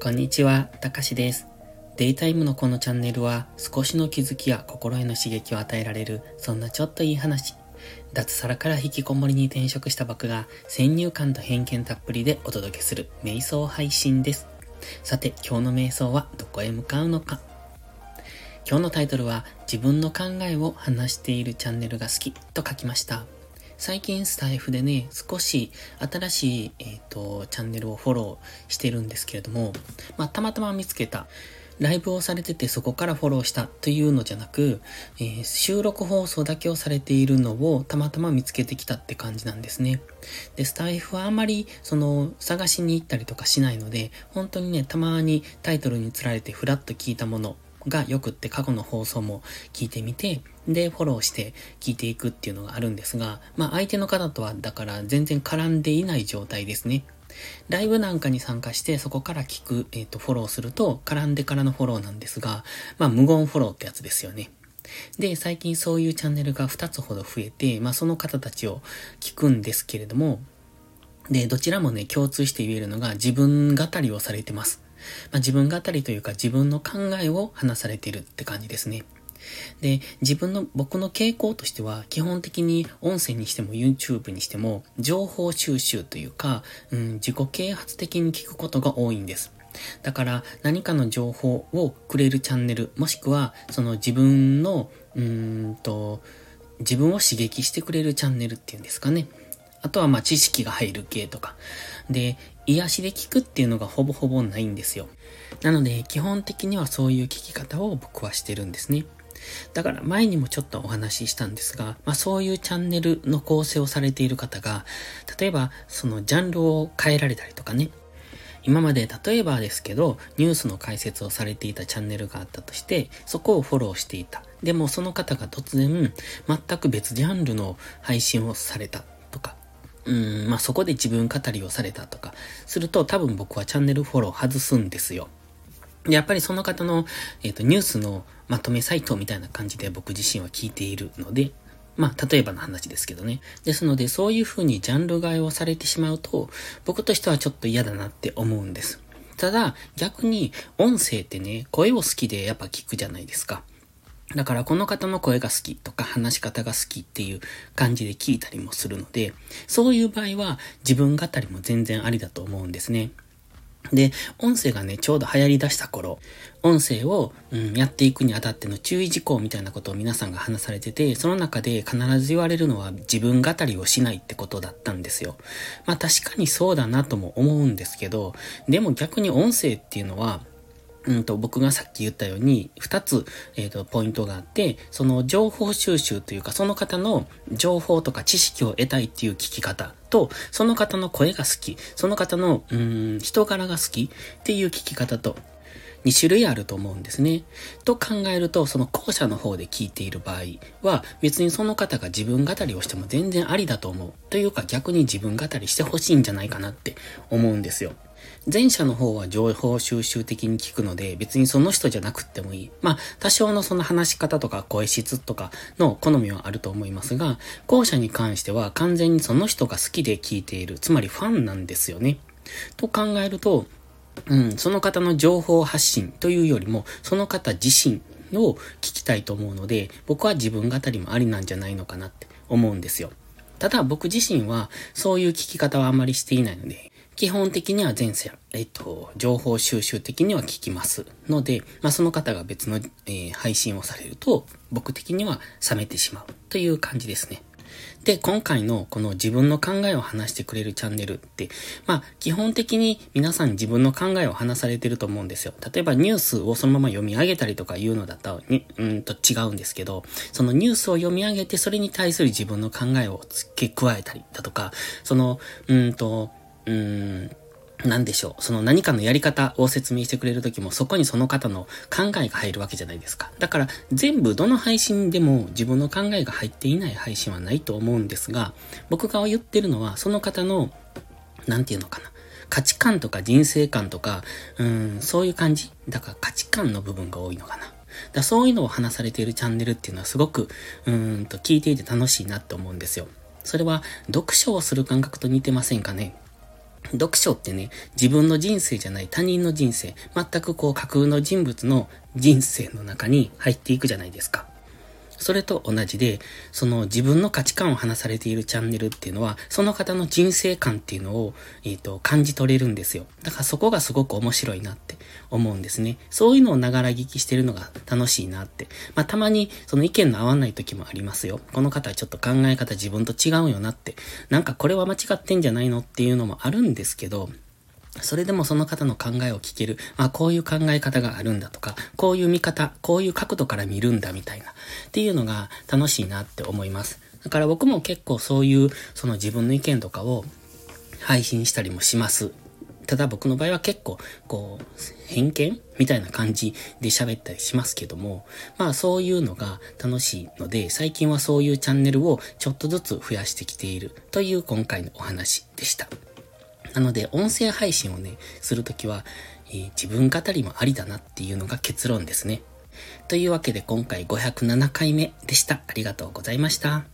こんにちは、たかしです。デイタイムのこのチャンネルは少しの気づきや心への刺激を与えられる、そんなちょっといい話。脱サラから引きこもりに転職した僕が先入観と偏見たっぷりでお届けする瞑想配信です。さて、今日の瞑想はどこへ向かうのか今日のタイトルは自分の考えを話しているチャンネルが好きと書きました。最近スタイフでね、少し新しい、えーと、チャンネルをフォローしてるんですけれども、まあ、たまたま見つけた、ライブをされててそこからフォローしたというのじゃなく、えー、収録放送だけをされているのをたまたま見つけてきたって感じなんですね。で、スタイフはあんまりその探しに行ったりとかしないので、本当にね、たまにタイトルにつられてフラッと聞いたものがよくって過去の放送も聞いてみて、で、フォローして聞いていくっていうのがあるんですが、まあ相手の方とはだから全然絡んでいない状態ですね。ライブなんかに参加してそこから聞く、えっ、ー、と、フォローすると絡んでからのフォローなんですが、まあ無言フォローってやつですよね。で、最近そういうチャンネルが2つほど増えて、まあその方たちを聞くんですけれども、で、どちらもね、共通して言えるのが自分語りをされてます。まあ、自分語りというか自分の考えを話されているって感じですね。で、自分の、僕の傾向としては、基本的に音声にしても YouTube にしても、情報収集というか、うん、自己啓発的に聞くことが多いんです。だから何かの情報をくれるチャンネル、もしくはその自分の、うんと、自分を刺激してくれるチャンネルっていうんですかね。あとはまあ知識が入る系とか。で、癒しで聞くっていうのがほぼほぼないんですよ。なので、基本的にはそういう聞き方を僕はしてるんですね。だから前にもちょっとお話ししたんですが、まあそういうチャンネルの構成をされている方が、例えばそのジャンルを変えられたりとかね、今まで例えばですけど、ニュースの解説をされていたチャンネルがあったとして、そこをフォローしていた。でもその方が突然、全く別ジャンルの配信をされた、うん、まあそこで自分語りをされたとか、すると多分僕はチャンネルフォロー外すんですよ。やっぱりその方の、えっ、ー、と、ニュースのまとめサイトみたいな感じで僕自身は聞いているので、まあ、例えばの話ですけどね。ですので、そういう風にジャンル替えをされてしまうと、僕としてはちょっと嫌だなって思うんです。ただ、逆に、音声ってね、声を好きでやっぱ聞くじゃないですか。だからこの方の声が好きとか話し方が好きっていう感じで聞いたりもするので、そういう場合は自分語りも全然ありだと思うんですね。で、音声がね、ちょうど流行り出した頃、音声を、うん、やっていくにあたっての注意事項みたいなことを皆さんが話されてて、その中で必ず言われるのは自分語りをしないってことだったんですよ。まあ確かにそうだなとも思うんですけど、でも逆に音声っていうのは、うんと、僕がさっき言ったように、二つ、えっ、ー、と、ポイントがあって、その情報収集というか、その方の情報とか知識を得たいっていう聞き方と、その方の声が好き、その方の、うん、人柄が好きっていう聞き方と、2種類あると思うんですね。と考えると、その後者の方で聞いている場合は、別にその方が自分語りをしても全然ありだと思う。というか逆に自分語りしてほしいんじゃないかなって思うんですよ。前者の方は情報収集的に聞くので、別にその人じゃなくってもいい。まあ、多少のその話し方とか声質とかの好みはあると思いますが、後者に関しては完全にその人が好きで聞いている。つまりファンなんですよね。と考えると、うん、その方の情報発信というよりも、その方自身を聞きたいと思うので、僕は自分語りもありなんじゃないのかなって思うんですよ。ただ僕自身はそういう聞き方はあまりしていないので、基本的には前世、えっと、情報収集的には聞きますので、まあ、その方が別の、えー、配信をされると、僕的には冷めてしまうという感じですね。で、今回のこの自分の考えを話してくれるチャンネルって、まあ、基本的に皆さん自分の考えを話されてると思うんですよ。例えばニュースをそのまま読み上げたりとかいうのだったら、うんと違うんですけど、そのニュースを読み上げて、それに対する自分の考えを付け加えたりだとか、その、うんと、うーん、なんでしょう。その何かのやり方を説明してくれるときもそこにその方の考えが入るわけじゃないですか。だから全部どの配信でも自分の考えが入っていない配信はないと思うんですが、僕が言ってるのはその方の、なんていうのかな。価値観とか人生観とか、うん、そういう感じ。だから価値観の部分が多いのかな。だそういうのを話されているチャンネルっていうのはすごく、うんと聞いていて楽しいなって思うんですよ。それは読書をする感覚と似てませんかね？読書ってね、自分の人生じゃない他人の人生、全くこう架空の人物の人生の中に入っていくじゃないですか。それと同じで、その自分の価値観を話されているチャンネルっていうのは、その方の人生観っていうのを、えっ、ー、と、感じ取れるんですよ。だからそこがすごく面白いなって思うんですね。そういうのをながら聞きしてるのが楽しいなって。まあ、たまにその意見の合わない時もありますよ。この方はちょっと考え方自分と違うよなって。なんかこれは間違ってんじゃないのっていうのもあるんですけど、それでもその方の考えを聞ける。まあ、こういう考え方があるんだとか、こういう見方、こういう角度から見るんだみたいな。っていうのが楽しいなって思います。だから僕も結構そういう、その自分の意見とかを配信したりもします。ただ僕の場合は結構、こう、偏見みたいな感じで喋ったりしますけども、まあそういうのが楽しいので、最近はそういうチャンネルをちょっとずつ増やしてきているという今回のお話でした。なので、音声配信をね、するときは、えー、自分語りもありだなっていうのが結論ですね。というわけで今回507回目でした。ありがとうございました。